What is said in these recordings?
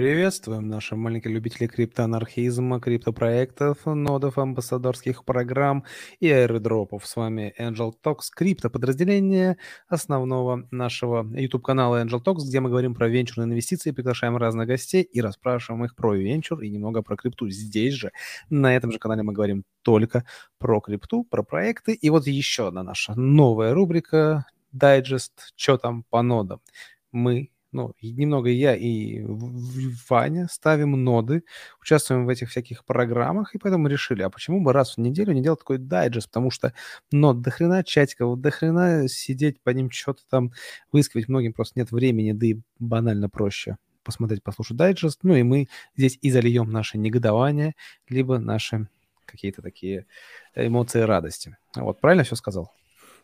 Приветствуем наши маленькие любители криптоанархизма, криптопроектов, нодов, амбассадорских программ и аирдропов. С вами Angel Talks, крипто-подразделение основного нашего YouTube-канала Angel Talks, где мы говорим про венчурные инвестиции, приглашаем разных гостей и расспрашиваем их про венчур и немного про крипту. Здесь же, на этом же канале мы говорим только про крипту, про проекты. И вот еще одна наша новая рубрика дайджест «Что там по нодам?». Мы ну, немного я и Ваня ставим ноды, участвуем в этих всяких программах, и поэтому решили, а почему бы раз в неделю не делать такой дайджест, потому что нод до хрена чатиков, до хрена сидеть по ним что-то там выискивать, многим просто нет времени, да и банально проще посмотреть, послушать дайджест, ну и мы здесь и зальем наше негодование, либо наши какие-то такие эмоции радости. Вот, правильно все сказал?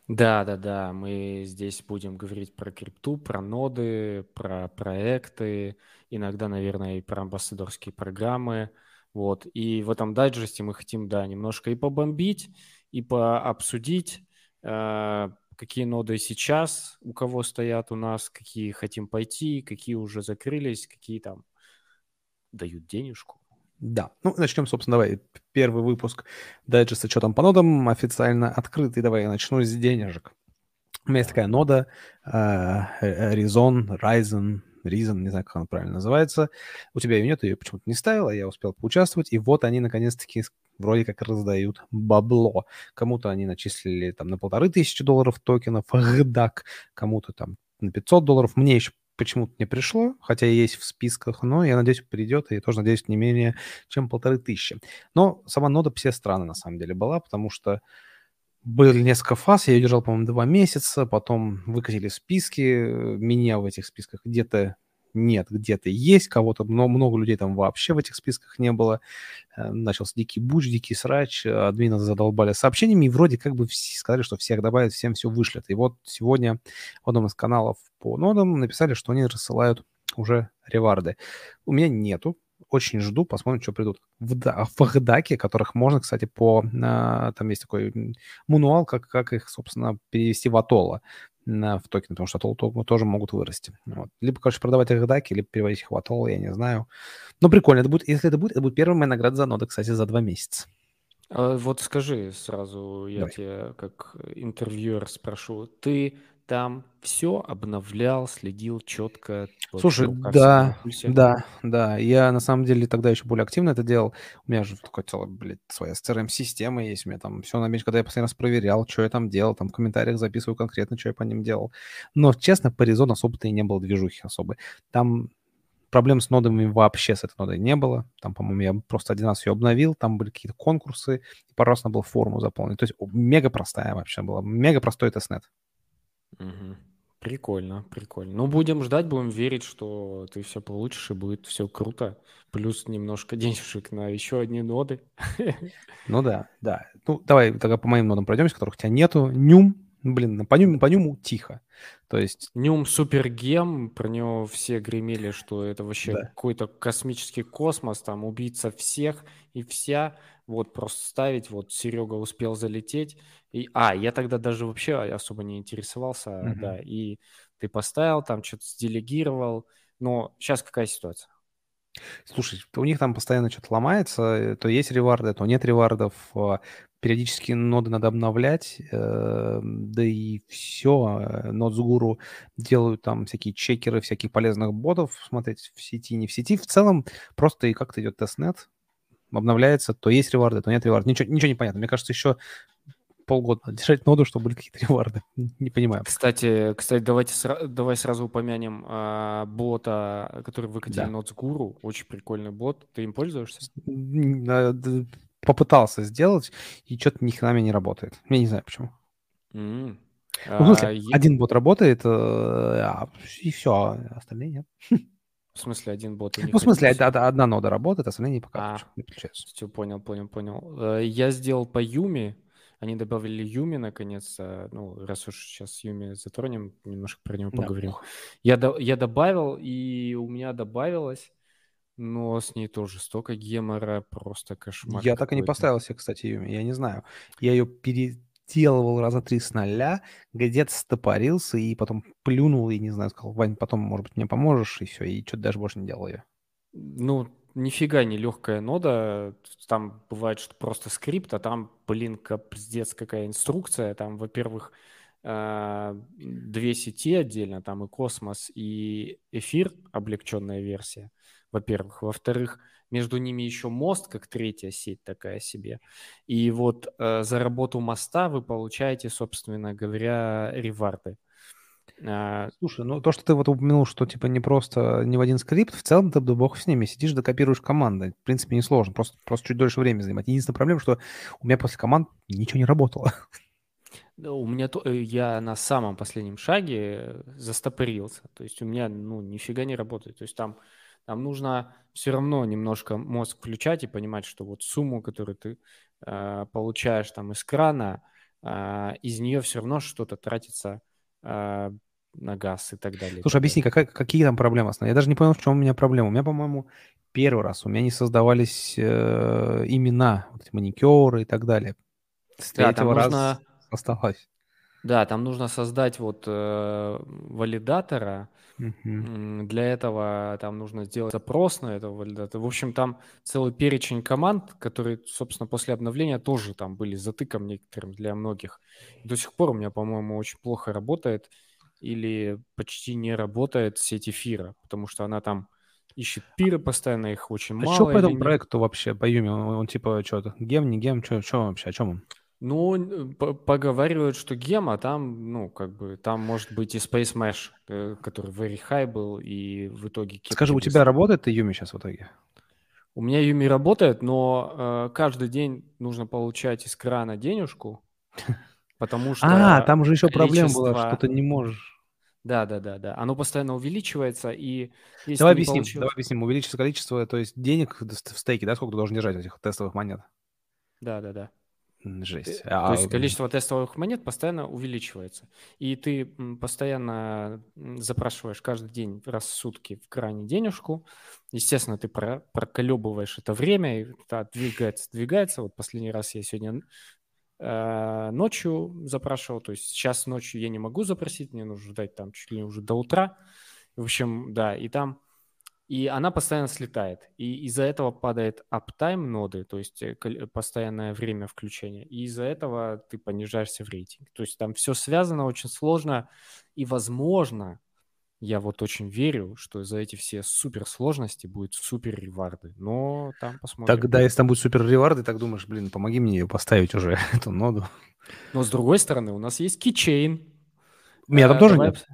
Да, да, да, мы здесь будем говорить про крипту, про ноды, про проекты, иногда, наверное, и про амбассадорские программы. Вот. И в этом дайджесте мы хотим, да, немножко и побомбить, и пообсудить, э, какие ноды сейчас у кого стоят у нас, какие хотим пойти, какие уже закрылись, какие там дают денежку. Да. Ну, начнем, собственно, давай. Первый выпуск дайджеста «Что там по нодам» официально открытый. Давай я начну с денежек. У меня есть такая нода uh, Reason, Ryzen, Reason, не знаю, как она правильно называется. У тебя ее нет, ее почему-то не ставила, я успел поучаствовать. И вот они, наконец-таки, вроде как раздают бабло. Кому-то они начислили там на полторы тысячи долларов токенов, гдак, кому-то там на 500 долларов. Мне еще почему-то не пришло, хотя есть в списках, но я надеюсь, придет, и тоже надеюсь, не менее чем полторы тысячи. Но сама нода все страны на самом деле была, потому что были несколько фаз, я ее держал, по-моему, два месяца, потом выкатили списки, меня в этих списках где-то нет, где-то есть кого-то, но много людей там вообще в этих списках не было. Э, начался дикий буч, дикий срач, админы задолбали сообщениями, и вроде как бы сказали, что всех добавят, всем все вышлет. И вот сегодня в одном из каналов по нодам написали, что они рассылают уже реварды. У меня нету, очень жду, посмотрим, что придут. В, в Хдаке, которых можно, кстати, по... Там есть такой мануал, как, как их, собственно, перевести в атолла в токен, потому что атолл тоже могут вырасти. Вот. Либо, короче, продавать их даки, либо переводить их в атолл, я не знаю. Но прикольно, это будет, если это будет, это будет первая моя награда за ноды, кстати, за два месяца. А вот скажи сразу, я Давай. тебя как интервьюер спрошу, ты там все обновлял, следил четко. Слушай, да, да, да. Я на самом деле тогда еще более активно это делал. У меня же такая целая, блядь, своя CRM-система есть. У меня там все на меч, когда я последний раз проверял, что я там делал, там в комментариях записываю конкретно, что я по ним делал. Но, честно, по резону особо-то и не было движухи особой. Там проблем с нодами вообще с этой нодой не было. Там, по-моему, я просто один раз ее обновил, там были какие-то конкурсы, и пару раз надо было форму заполнить. То есть мега простая вообще была, мега простой testnet. Мгм. Прикольно, прикольно. Ну, будем ждать, будем верить, что ты все получишь и будет все круто. Плюс немножко денежек на еще одни ноды. Ну да, да. Ну, давай тогда по моим нодам пройдемся, которых у тебя нету. Nym, блин, по Nym у, по Nym у тихо. То есть... Nym super gem, про него все гремели, что это вообще да. какой-то космический космос, там убийца всех и вся. Вот просто ставить, вот Серега успел залететь. И, а, я тогда даже вообще особо не интересовался, mm-hmm. да, и ты поставил, там что-то сделегировал. Но сейчас какая ситуация? Слушай, у них там постоянно что-то ломается, то есть реварды, то нет ревардов, а, периодически ноды надо обновлять, э, да и все. Э, Нодсгуру делают там всякие чекеры, всяких полезных ботов смотреть в сети, не в сети. В целом просто и как-то идет тестнет, обновляется, то есть реварды, то нет реварды. Ничего, ничего не понятно. Мне кажется, еще полгода держать ноду, чтобы были какие-то реварды. Не понимаю. Кстати, кстати, давайте сра- давай сразу упомянем а, бота, который выкатили да. Notes Guru. Очень прикольный бот. Ты им пользуешься? Попытался сделать, и что-то ни хрена не работает. Я не знаю почему. Mm. Ну, в смысле, а, один бот работает, э, а, и все, а остальные нет. В смысле, один бот? Ну, в смысле, одна, одна нода работает, остальные пока а, не. Все, понял, понял, понял. Э, я сделал по Юми, они добавили Юми наконец. Ну, раз уж сейчас Юми затронем, немножко про него поговорим. Да. Я, до, я добавил, и у меня добавилось, но с ней тоже столько гемора, просто кошмар. Я так и не поставил себе, кстати, Юми, я не знаю. Я ее переделывал раза три с нуля, где-то стопорился и потом плюнул, и не знаю, сказал, Вань, потом, может быть, мне поможешь, и все, и что-то даже больше не делал ее. Ну, нифига не легкая нода. Там бывает, что просто скрипт, а там, блин, капздец какая инструкция. Там, во-первых, а, две сети отдельно, там и космос, и эфир, облегченная версия, во-первых. Во-вторых, между ними еще мост, как третья сеть такая себе. И вот э, за работу моста вы получаете, собственно говоря, реварды. А, Слушай, ну то, что ты вот упомянул, что типа не просто не в один скрипт, в целом ты бог с ними сидишь, докопируешь команды. В принципе, несложно, просто, просто чуть дольше времени занимать. Единственная проблема, что у меня после команд ничего не работало. Да, у меня то, э, я на самом последнем шаге застопорился. То есть у меня, ну, нифига не работает. То есть там, там нужно все равно немножко мозг включать и понимать, что вот сумму, которую ты э, получаешь там из крана, э, из нее все равно что-то тратится э, на газ и так далее. Слушай, объясни, какая, какие там проблемы основные? Я даже не понял, в чем у меня проблема. У меня, по-моему, первый раз у меня не создавались э, имена, вот эти маникюры и так далее. С да, третьего раза осталось. Да, там нужно создать вот э, валидатора. Угу. Для этого там нужно сделать запрос на этого валидатора. В общем, там целый перечень команд, которые, собственно, после обновления тоже там были затыком некоторым для многих. До сих пор у меня, по-моему, очень плохо работает или почти не работает сеть эфира, потому что она там ищет пиры постоянно, их очень а мало. А что по этому проекту вообще, по Юме? Он, он типа что-то, гем, не гем, что, что вообще, о чем он? Ну, поговаривают, что гема там, ну, как бы, там может быть и Space Mesh, э, который very high был, и в итоге... Скажи, у тебя работает Юми сейчас в итоге? У меня Юми работает, но э, каждый день нужно получать из крана денежку, потому что... А, там уже еще проблема была, что ты не можешь. Да, да, да, да. Оно постоянно увеличивается, и давай объясним, получилось... давай объясним. Увеличится количество, то есть денег в стейке, да, сколько ты должен держать этих тестовых монет? Да, да, да. Жесть. Э, то есть количество тестовых монет постоянно увеличивается. И ты постоянно запрашиваешь каждый день раз в сутки в кране денежку. Естественно, ты про проколебываешь это время, и это двигается, двигается. Вот последний раз я сегодня э, ночью запрашивал, то есть сейчас ночью я не могу запросить, мне нужно ждать там чуть ли не уже до утра. В общем, да, и там и она постоянно слетает. И из-за этого падает аптайм ноды, то есть э, постоянное время включения. И из-за этого ты понижаешься в рейтинге. То есть там все связано очень сложно. И, возможно, я вот очень верю, что за эти все суперсложности будут супер реварды. Но там посмотрим. Тогда, если там будут супер реварды, так думаешь, блин, помоги мне ее поставить уже, эту ноду. Но с другой стороны, у нас есть кичейн. Меня там а, тоже нет.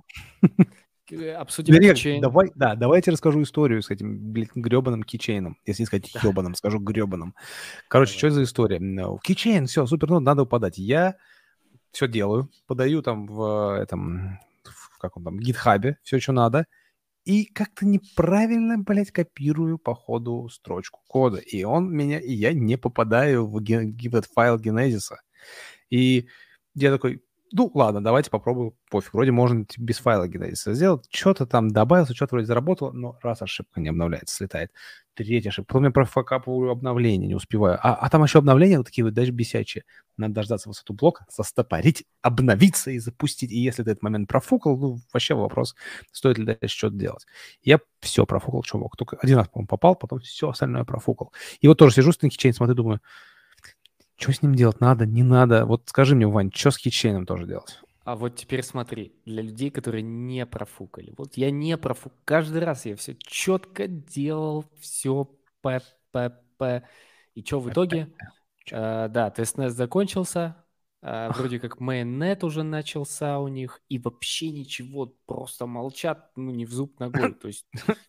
Э, обсудим кичейн. Давай, да, давайте расскажу историю с этим гребаным кичейном. Если не сказать ебаным, скажу гребаным. Короче, что за история? Кичейн, все, супер, ну, надо подать. Я все делаю, подаю там в этом, в, как он там, гитхабе, все, что надо. И как-то неправильно, блядь, копирую по ходу строчку кода. И он меня, и я не попадаю в, ген, в этот файл генезиса. И я такой, ну, ладно, давайте попробую, пофиг. Вроде можно без файла генезиса сделать. Что-то там добавился, что-то вроде заработало, но раз ошибка не обновляется, слетает. Третья ошибка. Потом я профокапываю обновление, не успеваю. А, а там еще обновления вот такие вот даже бесячие. Надо дождаться высоту блока, застопорить, обновиться и запустить. И если ты этот момент профукал, ну, вообще вопрос, стоит ли дальше что-то делать. Я все профукал, мог. Только один раз, по-моему, попал, потом все остальное профукал. И вот тоже сижу с KiChain, смотрю, думаю, что с ним делать надо, не надо? Вот скажи мне, Вань, что с KiChain'ом тоже делать? А вот теперь смотри, для людей, которые не профукали. Вот я не профук. Каждый раз я все четко делал, все по. И что в итоге? А, да, testnet закончился, а, вроде как mainnet уже начался у них, и вообще ничего, просто молчат, ну, не в зуб ногой. То есть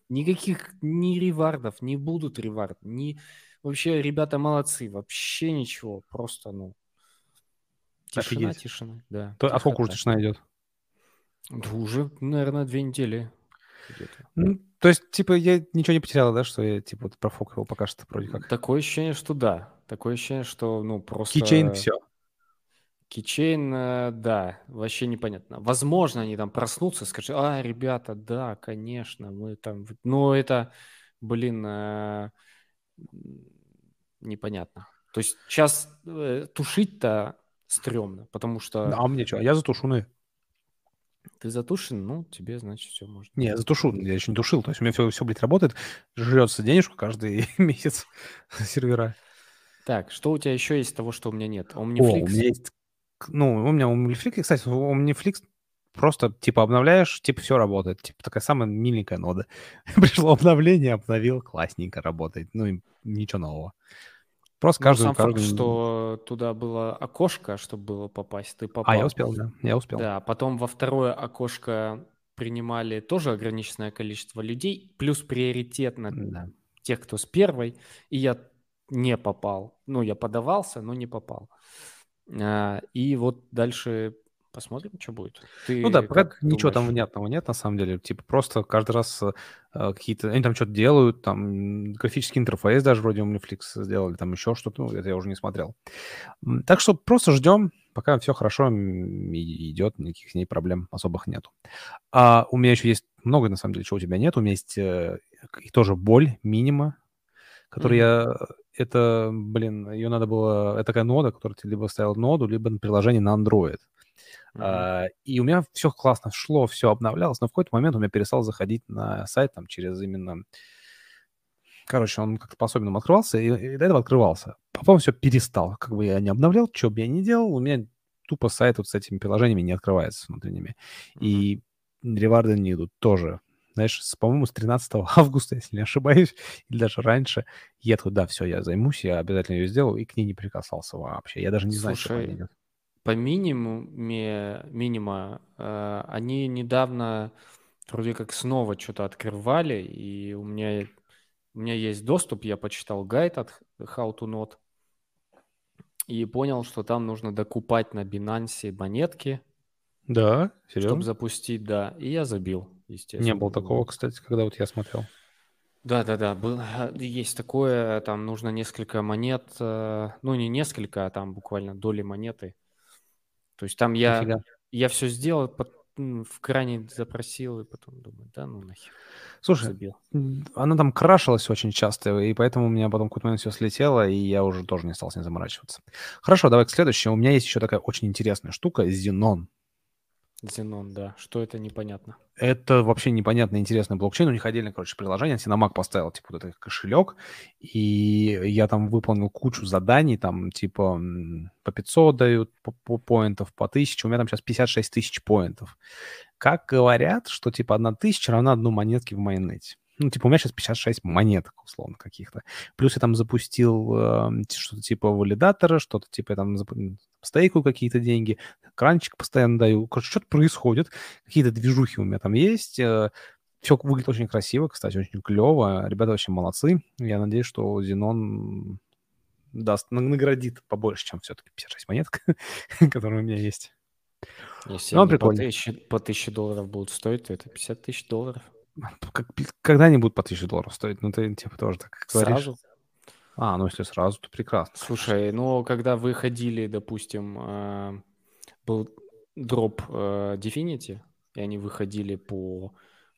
никаких ни ревардов, не будут ревард, ни... Вообще, ребята молодцы, вообще ничего, просто, ну, тишина, Офигеть. тишина, да. То, а сколько уже тишина идет? Да уже, наверное, две недели. Ну, то есть, типа, я ничего не потерял, да, что я, типа, вот профокал пока что вроде как? Такое ощущение, что да. Такое ощущение, что, ну, просто... Кичейн все. Кичейн, да, вообще непонятно. Возможно, они там проснутся, скажут, а, ребята, да, конечно, мы там... Ну, это, блин, э, непонятно. То есть сейчас э, тушить-то стрёмно, потому что... А мне что, а я за тушуны. Ты затушен, ну, тебе, значит, все можно. Не, я затушу, я еще не тушил. То есть у меня все, все блядь, работает, жрется денежку каждый месяц сервера. Так, что у тебя еще есть того, что у меня нет? О, у Omniflix? меня есть... Ну, у меня Omniflix, кстати, Omniflix просто, типа, обновляешь, типа, все работает. Типа, такая самая миленькая нода. Пришло обновление, обновил, классненько работает. Ну, и ничего нового. Просто Ну, каждую... сам факт, каждую- что туда было окошко, чтобы было попасть, ты попал. А, я успел, да, я успел. Да, потом во второе окошко принимали тоже ограниченное количество людей, плюс приоритетно Да. тех, кто с первой, и я не попал. Ну, я подавался, но не попал. А, И вот дальше посмотрим, что будет. Ты Ну да, пока ничего там внятного нет, на самом деле. Типа просто каждый раз э, какие-то... Они там что-то делают, там графический интерфейс даже вроде Omniflix сделали, там еще что-то, ну, это я уже не смотрел. Так что просто ждем, пока все хорошо идет, никаких с ней проблем особых нету. А у меня еще есть много, на самом деле, чего у тебя нет. У меня есть э, тоже боль, минима, который Мгм. я... Это, блин, ее надо было... Это такая нода, которую ты либо ставил ноду, либо на приложение на Android. А, И у меня все классно шло, все обновлялось, но в какой-то момент у меня перестал заходить на сайт там через именно... Короче, он как-то по-особенному открывался, и, и до этого открывался. Потом все перестал. Как бы я не обновлял, что бы я ни делал, у меня тупо сайт вот с этими приложениями не открывается внутренними. И реварды не идут тоже. Знаешь, с, по-моему, с 13 августа, если не ошибаюсь, или даже раньше, я такой, да, все, я займусь, я обязательно ее сделаю, и к ней не прикасался вообще. Я даже не знаю, что Слушай, ней идет. По минимуме, минима, э, они недавно вроде как снова что-то открывали, и у меня, у меня есть доступ, я почитал гайд от How to Not, и понял, что там нужно докупать на Binance монетки, Да, чтобы серьезно? запустить, да, и я забил, естественно. Не было такого, кстати, когда вот я смотрел. Да-да-да, было, есть такое, там нужно несколько монет, э, ну не несколько, а там буквально доли монеты. То есть там я, Нифига. я все сделал, пот- м, в крайне запросил, и потом думаю, да ну нахер, Слушай, забил. она там крашилась очень часто, и поэтому у меня потом в какой-то момент все слетело, и я уже тоже не стал с ней заморачиваться. Хорошо, давай к следующему. У меня есть еще такая очень интересная штука, Xenon. Xenon, да, что это непонятно. Это вообще непонятно интересный блокчейн. У них отдельное, короче, приложение. Mac поставил, типа, вот этот кошелек. И я там выполнил кучу заданий, там, типа, по 500 дают по, по поинтов, по 1000. У меня там сейчас 56 тысяч поинтов. Как говорят, что, типа, одна тысяча равна одну монетке в майонете. Ну, типа, у меня сейчас 56 монеток, условно, каких-то. Плюс я там запустил э, что-то типа валидатора, что-то типа я там зап- стейкаю какие-то деньги, кранчик постоянно даю. Короче, что-то происходит. Какие-то движухи у меня там есть. Все выглядит очень красиво, кстати, очень клево. Ребята вообще молодцы. Я надеюсь, что Зенон даст, на- наградит побольше, чем все-таки 56 монеток, которые у меня есть. Если Ну, они по прикольно. тысяче, по 1000 долларов будут стоить, то это 50 тысяч долларов. Как, когда они будут по 1000 долларов стоить? Ну, ты типа тоже так говоришь. Сразу. А, ну если сразу, то прекрасно. Слушай, ну когда выходили, допустим, э, был дроп э, Definity, и они выходили по,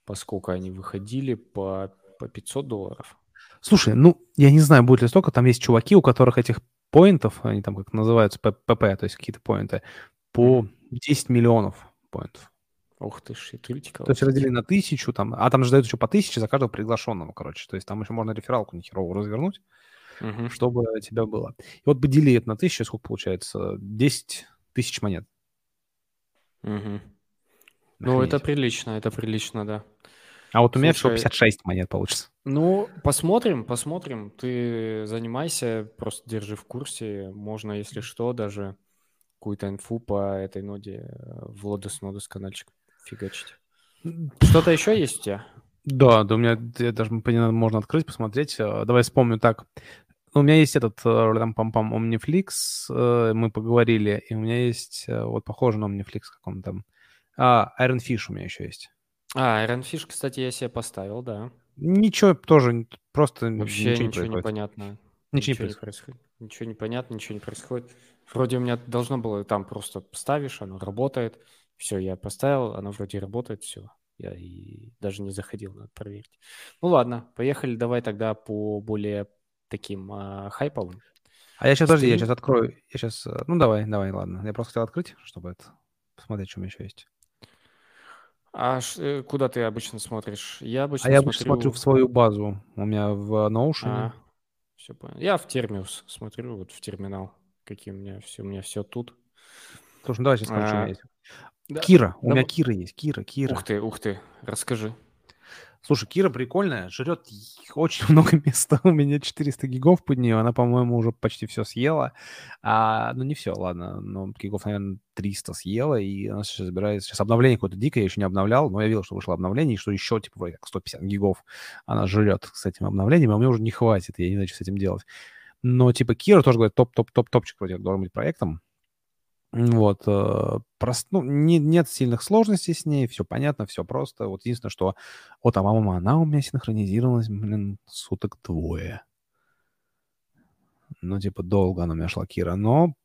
по сколько они выходили? По, по 500 долларов. Слушай, ну, я не знаю, будет ли столько. Там есть чуваки, у которых этих поинтов, они там как называются, ПП, то есть какие-то поинты, по Мгм. 10 миллионов поинтов. Ух ты ж, хитрютика. То есть разделили на тысячу, там, а там же дают еще по тысяче за каждого приглашенного, короче. То есть там еще можно рефералку нехеровую развернуть, Мгм. чтобы тебя было. И вот бы делили это на тысячу, сколько получается? 10 тысяч монет. Мгм. Ну, это прилично, это прилично, да. А вот у меня всего Слушай, 56 монет получится. Ну, посмотрим, посмотрим. Ты занимайся, просто держи в курсе. Можно, если что, даже какую-то инфу по этой ноде э, в Лодос Нодос каналчик фигачить. Что-то еще есть у тебя? Да, да, у меня я даже можно открыть, посмотреть. Э, Давай вспомню так. Ну, у меня есть этот э, там пам-пам Omniflix, э, мы поговорили, и у меня есть вот похоже на Omniflix как он там. А, Iron Fish у меня еще есть. А, Iron Fish, кстати, я себе поставил, да. Ничего тоже, просто Вообще ничего не ничего не происходит. понятно. Ничего не Ничего не происходит. происходит. Ничего не понятно, ничего не происходит. Вроде у меня должно было там просто ставишь, оно работает. Все, я поставил, оно вроде работает, все. Я и даже не заходил, надо проверить. Ну ладно, поехали, давай тогда по более таким а, хайповым. А я сейчас, подожди, я сейчас открою. Я сейчас, ну давай, давай, ладно. Я просто хотел открыть, чтобы это посмотреть, что у меня еще есть. А ш- э, куда ты обычно смотришь? Я А обычно я обычно смотрю... смотрю в свою базу. У меня в Notion. А, все понял. Я в Термиус смотрю, вот в терминал. Какие у меня все, у меня все тут. Слушай, ну давай сейчас скажу, что у А, меня есть. Да, Кира. У меня давай. Кира есть. Кира, Кира. Ух ты, ух ты, расскажи. Слушай, Кира прикольная, жрет очень много места. У меня 400 гигов под нее. Она, по-моему, уже почти все съела. А, ну, не все, ладно. Но гигов, наверное, 300 съела. И она сейчас забирается. Сейчас обновление какое-то дикое, я еще не обновлял. Но я видел, что вышло обновление, и что еще, типа, вроде как 150 гигов она жрет с этим обновлением. А мне уже не хватит. Я не знаю, что с этим делать. Но, типа, Кира тоже, говорит, топ-топ-топ-топчик вроде как должен быть проектом. Вот, э, прост, ну, не, нет сильных сложностей с ней, все понятно, все просто. Вот единственное, что, вот, а мама, она у меня синхронизировалась, блин, суток двое. Ну, типа, долго она у меня шла, Кира, но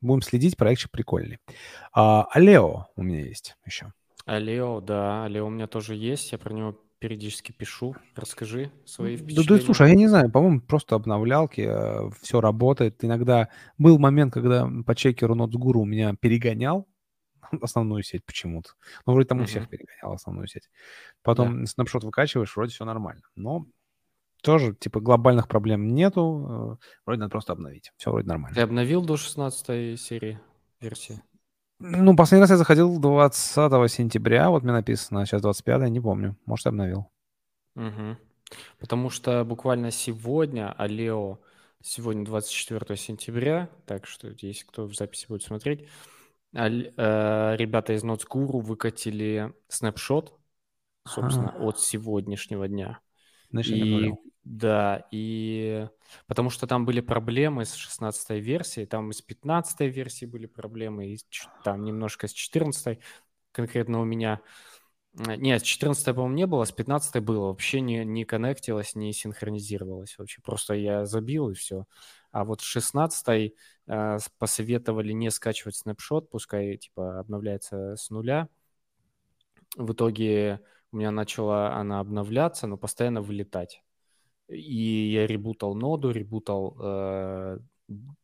будем следить, проектчик прикольный. А, Алео у меня есть еще. Алео, да, Алео у меня тоже есть, я про него периодически пишу. Расскажи свои Да, впечатления. да, слушай, а я не знаю, по-моему, просто обновлялки, все работает. Иногда был момент, когда по чекеру NotesGuru у меня перегонял основную сеть почему-то. Ну, вроде там у всех перегонял основную сеть. Потом снапшот выкачиваешь, вроде все нормально. Но тоже, типа, глобальных проблем нету. э, Вроде надо просто обновить. Все вроде Ты нормально. обновил до 16 серии версии? Ну, последний раз я заходил 20 сентября, вот мне написано, а сейчас 25, не помню. Может, обновил. Мгм. Потому что буквально сегодня Алео, сегодня 24 сентября, так что если кто в записи будет смотреть, аль- э, ребята из NotesGuru выкатили снапшот, собственно, Ага. от сегодняшнего дня. И да, и потому что там были проблемы с 16 версией, там и с 15 версии были проблемы, и там немножко с 14 конкретно у меня. Э, Нет, с 14 по-моему, не было, с 15 было. Вообще не, не коннектилось, не синхронизировалось вообще. Просто я забил и все. А вот с 16 э, посоветовали не скачивать снапшот, пускай типа обновляется с нуля. В итоге у меня начала она обновляться, но постоянно вылетать. И я ребутал ноду, ребутал э,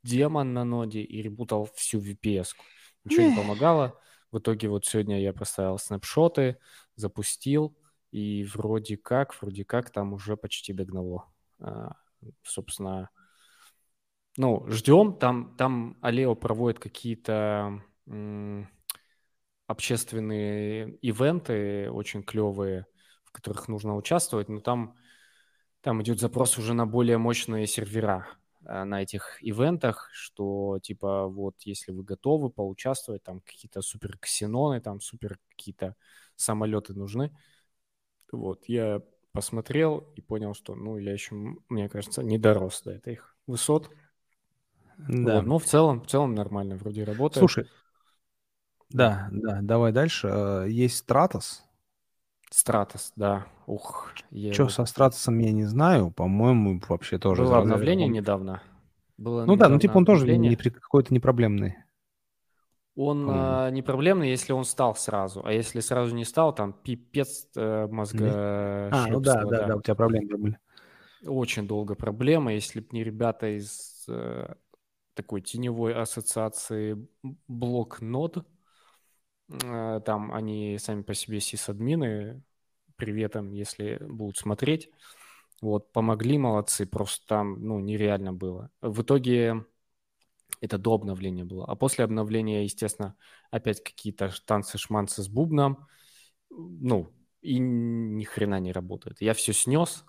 демон на ноде и ребутал всю VPS. -ку. Ничего не помогало. В итоге вот сегодня я проставил снапшоты, запустил, и вроде как, вроде как там уже почти догнало. А, собственно, ну, ждем. Там, там Алео проводит какие-то общественные ивенты очень клевые, в которых нужно участвовать, но там, там идет запрос уже на более мощные сервера а, на этих ивентах, что типа вот если вы готовы поучаствовать, там какие-то супер ксеноны, там супер какие-то самолеты нужны. Вот, я посмотрел и понял, что, ну, я еще, мне кажется, не дорос до этих высот. Да. Вот, но в целом, в целом нормально, вроде работает. Слушай, Да. да, да, давай дальше. Э, Есть Стратос. Стратос, да. Ух, я Что его- со Стратосом я не знаю. По-моему, вообще тоже... Было обновление недавно. Было Ну да, ну типа он тоже обновление. не при- какой-то не проблемный. Он по-моему. а, не проблемный, если он стал сразу. А если сразу не стал, там пипец э, мозга А, ну да, шлепства, да, да, у тебя проблемы были. Очень долго проблема. Если бы не ребята из э, такой теневой ассоциации блок нод, э, там они сами по себе сисадмины, привет им, если будут смотреть. Вот, помогли, молодцы, просто там, ну, нереально было. В итоге это до обновления было. А после обновления, естественно, опять какие-то танцы-шманцы с бубном. Ну, и ни хрена не работает. Я все снес,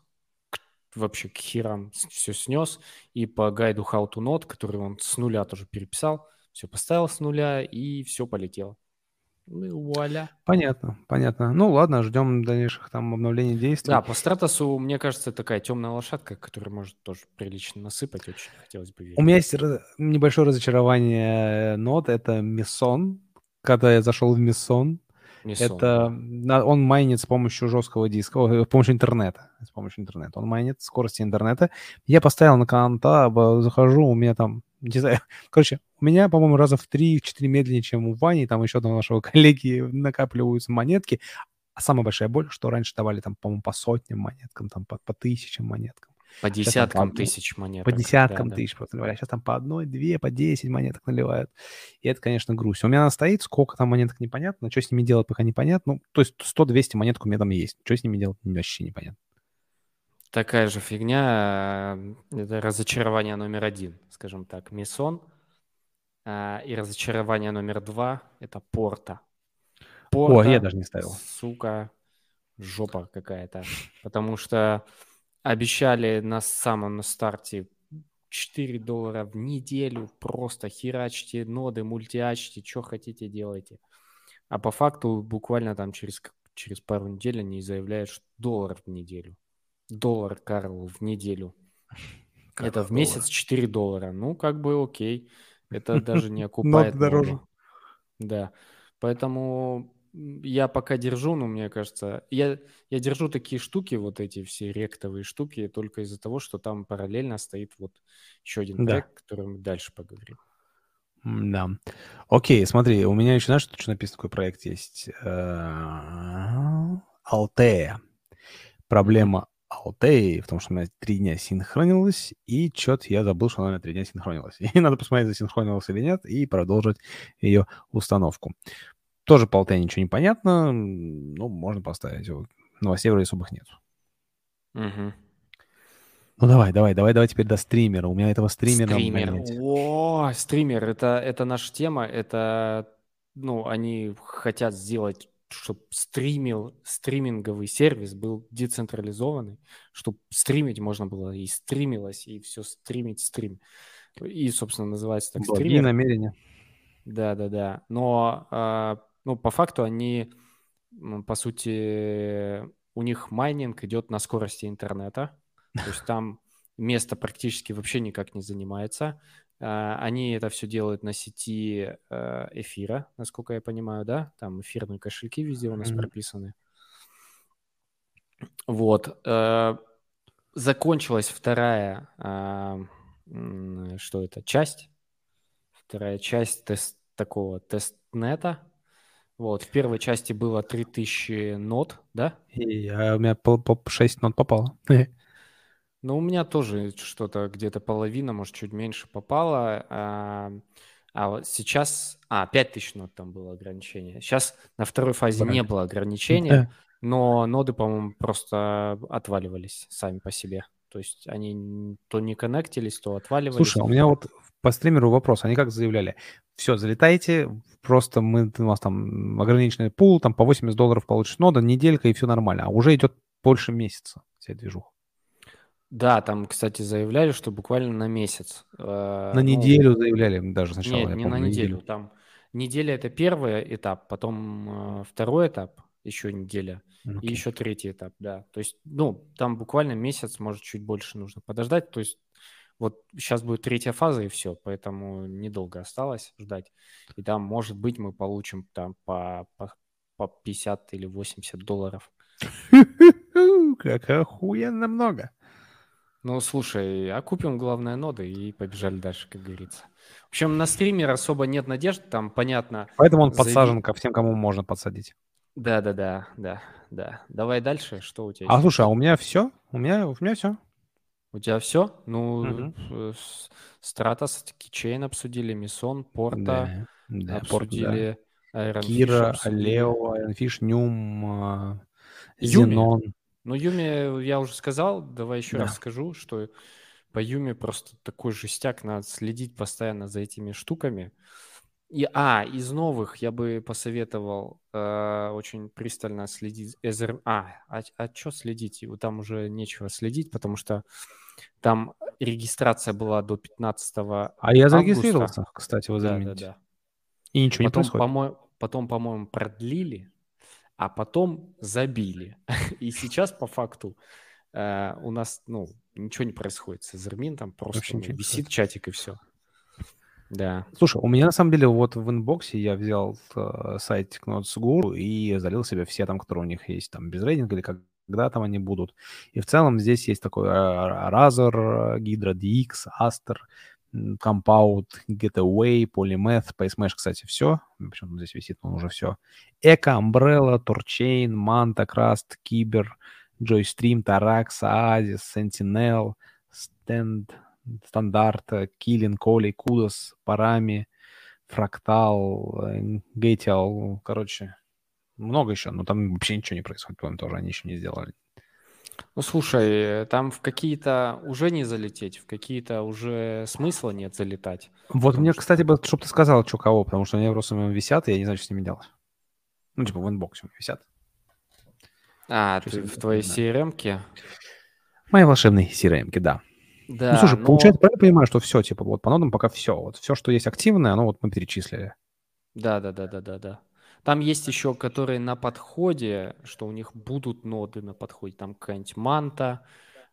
вообще к херам все снес. И по гайду How to Not, который он с нуля тоже переписал, все поставил с нуля, и все полетело. Ну и вуаля. Понятно, понятно. Ну ладно, ждем дальнейших там обновлений действий. Да, по Стратосу, мне кажется, такая темная лошадка, которая может тоже прилично насыпать. Очень хотелось бы верить. У меня есть небольшое разочарование нот. Это Мессон. Когда я зашел в Мессон, это он майнит с помощью жесткого диска, с помощью интернета. С помощью интернета. Он майнит скорости интернета. Я поставил на конта, захожу, у меня там, не знаю, короче, у меня, по-моему, раза в 3-4 медленнее, чем у Вани, там еще одного нашего коллеги накапливаются монетки. А самая большая боль, что раньше давали там, по-моему, по сотням монеткам, там по, по тысячам монеткам. По десяткам по тысяч монет. По десяткам да, тысяч да. просто наливают. Сейчас там по одной, две, по десять монеток наливают. И это, конечно, грусть. У меня она стоит, сколько там монеток непонятно, что с ними делать пока непонятно. Ну, то есть 100-200 монеток у меня там есть. Что с ними делать, вообще непонятно. Такая же фигня, э, это разочарование номер один, скажем так, Мисон. А, и разочарование номер два – это Порта. Порта, О, я даже не ставил. Сука, жопа какая-то. Потому что обещали на самом на старте 4 доллара в неделю, просто херачьте ноды, мультиачьте, что хотите делайте. А по факту буквально там через, через пару недель они заявляют, что доллар в неделю. Доллар, Карл, в неделю. Карл Это в месяц 4 доллара. Ну, как бы окей. Это даже не окупает. дороже. Да. Поэтому я пока держу, но мне кажется, я, я держу такие штуки, вот эти все ректовые штуки, только из-за того, что там параллельно стоит вот еще один да. трек, который мы дальше поговорим. Да. Окей, смотри, у меня еще, знаешь, что написано, такой проект есть? Алтея. Проблема Алтеи, потому что у меня три дня синхронилось, и что-то я забыл, что она у меня три дня синхронилась. И надо посмотреть, засинхронилась или нет, и продолжить ее установку. Тоже по Алтее ничего не понятно, ну, можно поставить. Новостей вроде особых нет. Угу. Ну давай, давай, давай, давай теперь до стримера. У меня этого стримера... Стример. О, стример, это, это наша тема, это, ну, они хотят сделать чтобы стримил, стриминговый сервис был децентрализованный, чтобы стримить можно было и стримилось, и все стримить, стрим. И, собственно, называется так Благие стример. намерения. Да, да, да. Но, э, ну, по факту они, по сути, у них майнинг идет на скорости интернета. То есть там место практически вообще никак не занимается. А, они это все делают на сети э, эфира, насколько я понимаю, да? Там эфирные кошельки везде у нас mm-hmm. прописаны. Вот. Э, закончилась вторая, а, что это, часть. Вторая часть тест, такого тестнета. Вот, в первой части было 3000 нот, да? И а у меня по, по 6 нот попало. Ну, у меня тоже что-то где-то половина, может, чуть меньше попало. А, а вот сейчас... А, 5000 нод там было ограничение. Сейчас на второй фазе Правильно. не было ограничения, но ноды, по-моему, просто отваливались сами по себе. То есть они то не коннектились, то отваливались. Слушай, у меня вот по стримеру вопрос. Они как заявляли? Все, залетайте, просто мы, у вас там ограниченный пул, там по 80 долларов получишь нода, неделька и все нормально. А уже идет больше месяца вся движуха. Да, там, кстати, заявляли, что буквально на месяц. Э, на ну, неделю заявляли даже сначала. Нет, не помню, на неделю. неделю. Там неделя это первый этап, потом э, второй этап, еще неделя, okay. и еще третий этап, да. То есть, ну, там буквально месяц, может, чуть больше нужно подождать. То есть, вот сейчас будет третья фаза и все, поэтому недолго осталось ждать. И там, может быть, мы получим там по, по, по 50 или 80 долларов. Как охуенно много. Ну, слушай, а купим главное ноды и побежали дальше, как говорится. В общем, на стример особо нет надежд, там понятно. Поэтому он подсажен ко всем, кому можно подсадить. Да, да, да, да, да. Давай дальше, что у тебя? А слушай, а у меня все? У меня, у меня все. У тебя все? Ну, угу. Стратос, Кичейн обсудили, Мисон, Порта да, да, обсудили, Порт, да. Кира, Лео, Айронфиш, Нюм, Зенон. Ну, Юми, я уже сказал, давай еще да. раз скажу, что по Юми просто такой жестяк, надо следить постоянно за этими штуками. И, а, из новых я бы посоветовал э, очень пристально следить. Эзер... А, а, а что следить? Там уже нечего следить, потому что там регистрация была до 15 А я зарегистрировался, кстати, в да, да, да. И ничего потом, не происходит. По потом, по-моему, продлили, а потом забили. И сейчас по факту э, у нас, ну, ничего не происходит с Эзермин, там просто ну, висит чатик и все. Да. Слушай, у меня на самом деле вот в инбоксе я взял э, сайт Technotes.guru и залил себе все там, которые у них есть, там без рейтинга или как, когда там они будут. И в целом здесь есть такой Razer, Hydra DX, Aster, Compound, Getaway, Polymath, PaceMesh, кстати, все. Почему здесь висит, он уже все. Эко, Umbrella, Torchain, Manta, Crust, Kyber, Joystream, Tarax, Oasis, Sentinel, Stand, Стандарт, Киллин, Коли, Кудос, Парами, Фрактал, Гейтиал, короче, много еще, но там вообще ничего не происходит, по-моему, тоже они еще не сделали. Ну, слушай, там в какие-то уже не залететь, в какие-то уже смысла нет залетать. Вот мне, что... кстати, бы, чтобы ты сказал, что кого, потому что они просто висят, и я не знаю, что с ними делать. Ну, типа в инбоксе висят. А, ты в твоей CRM-ке? Моей волшебной CRM-ке, да. Да, ну, слушай, но... получается, правильно понимаю, что все, типа, вот по нодам пока все. Вот все, что есть активное, оно вот мы перечислили. Да, да, да, да, да, да. Там есть еще, которые на подходе, что у них будут ноды на подходе. Там какая-нибудь Manta,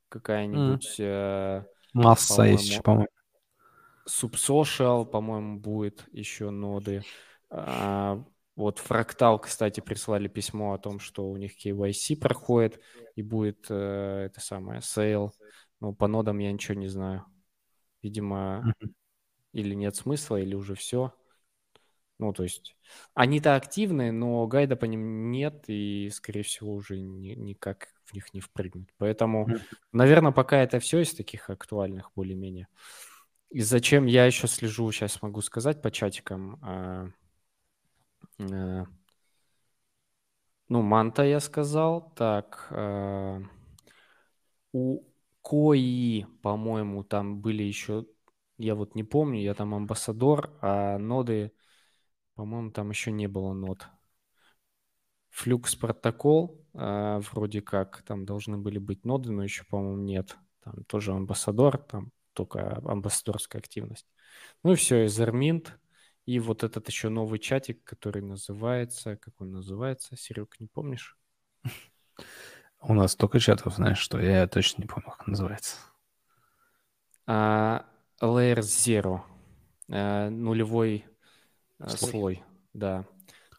какая-нибудь... Mm. Э, Massa есть, по-моему. Subsocial, по-моему, будет еще ноды. А, вот Fractal, кстати, прислали письмо о том, что у них KYC проходит и будет э, это самое sale. Но по нодам я ничего не знаю. Видимо, mm-hmm. или нет смысла, или уже все. Ну, то есть они-то активны, но гайда по ним нет, и, скорее всего, уже ни, никак в них не впрыгнуть. Поэтому, mm-hmm. наверное, пока это все из таких актуальных более-менее. И зачем я еще слежу, сейчас могу сказать по чатикам. А, а, ну, Манта я сказал. Так, а, у Кои, по-моему, там были еще, я вот не помню, я там амбассадор, а ноды по-моему, там еще не было нот. Флюкс протокол, э, вроде как, там должны были быть ноды, но еще, по-моему, нет. Там тоже амбассадор, там только амбассадорская активность. Ну и все, Эзерминт. И вот этот еще новый чатик, который называется... Как он называется? Серег, не помнишь? У нас столько чатов, знаешь, что я точно не помню, как называется. А, Layer Zero. А, нулевой слой. слой, да.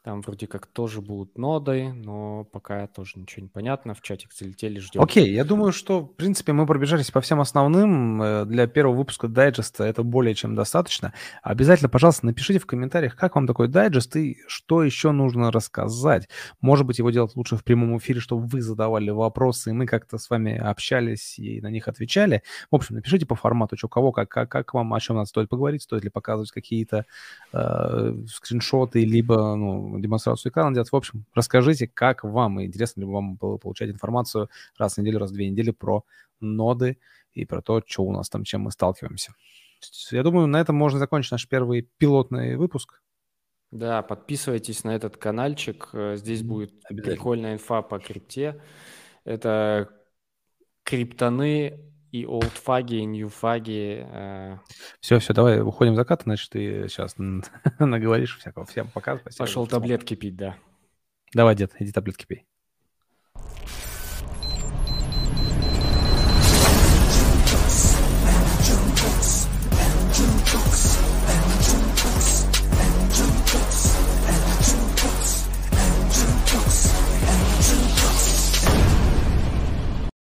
Там вроде как тоже будут ноды, но пока тоже ничего не понятно. В чатик залетели, ждем. Окей, я думаю, что, в принципе, мы пробежались по всем основным. Э, для первого выпуска дайджеста это более чем достаточно. Обязательно, пожалуйста, напишите в комментариях, как вам такой дайджест и что еще нужно рассказать. Может быть, его делать лучше в прямом эфире, чтобы вы задавали вопросы, и мы как-то с вами общались и на них отвечали. В общем, напишите по формату, что кого, как, как, как вам, о чем надо стоит поговорить, стоит ли показывать какие-то э, скриншоты, либо, ну, демонстрацию экрана делать. В общем, расскажите, как вам, и интересно ли вам было получать информацию раз в неделю, раз в две недели про ноды и про то, что у нас там, чем мы сталкиваемся. Я думаю, на этом можно закончить наш первый пилотный выпуск. Да, подписывайтесь на этот каналчик. Э, здесь будет прикольная инфа по крипте. Это криптоны и олдфаги, и ньюфаги. Все, все, давай уходим в закат, значит, ты сейчас наговоришь всякого. Всем пока, спасибо. Пошел таблетки пить, да. Давай, дед, иди таблетки пей.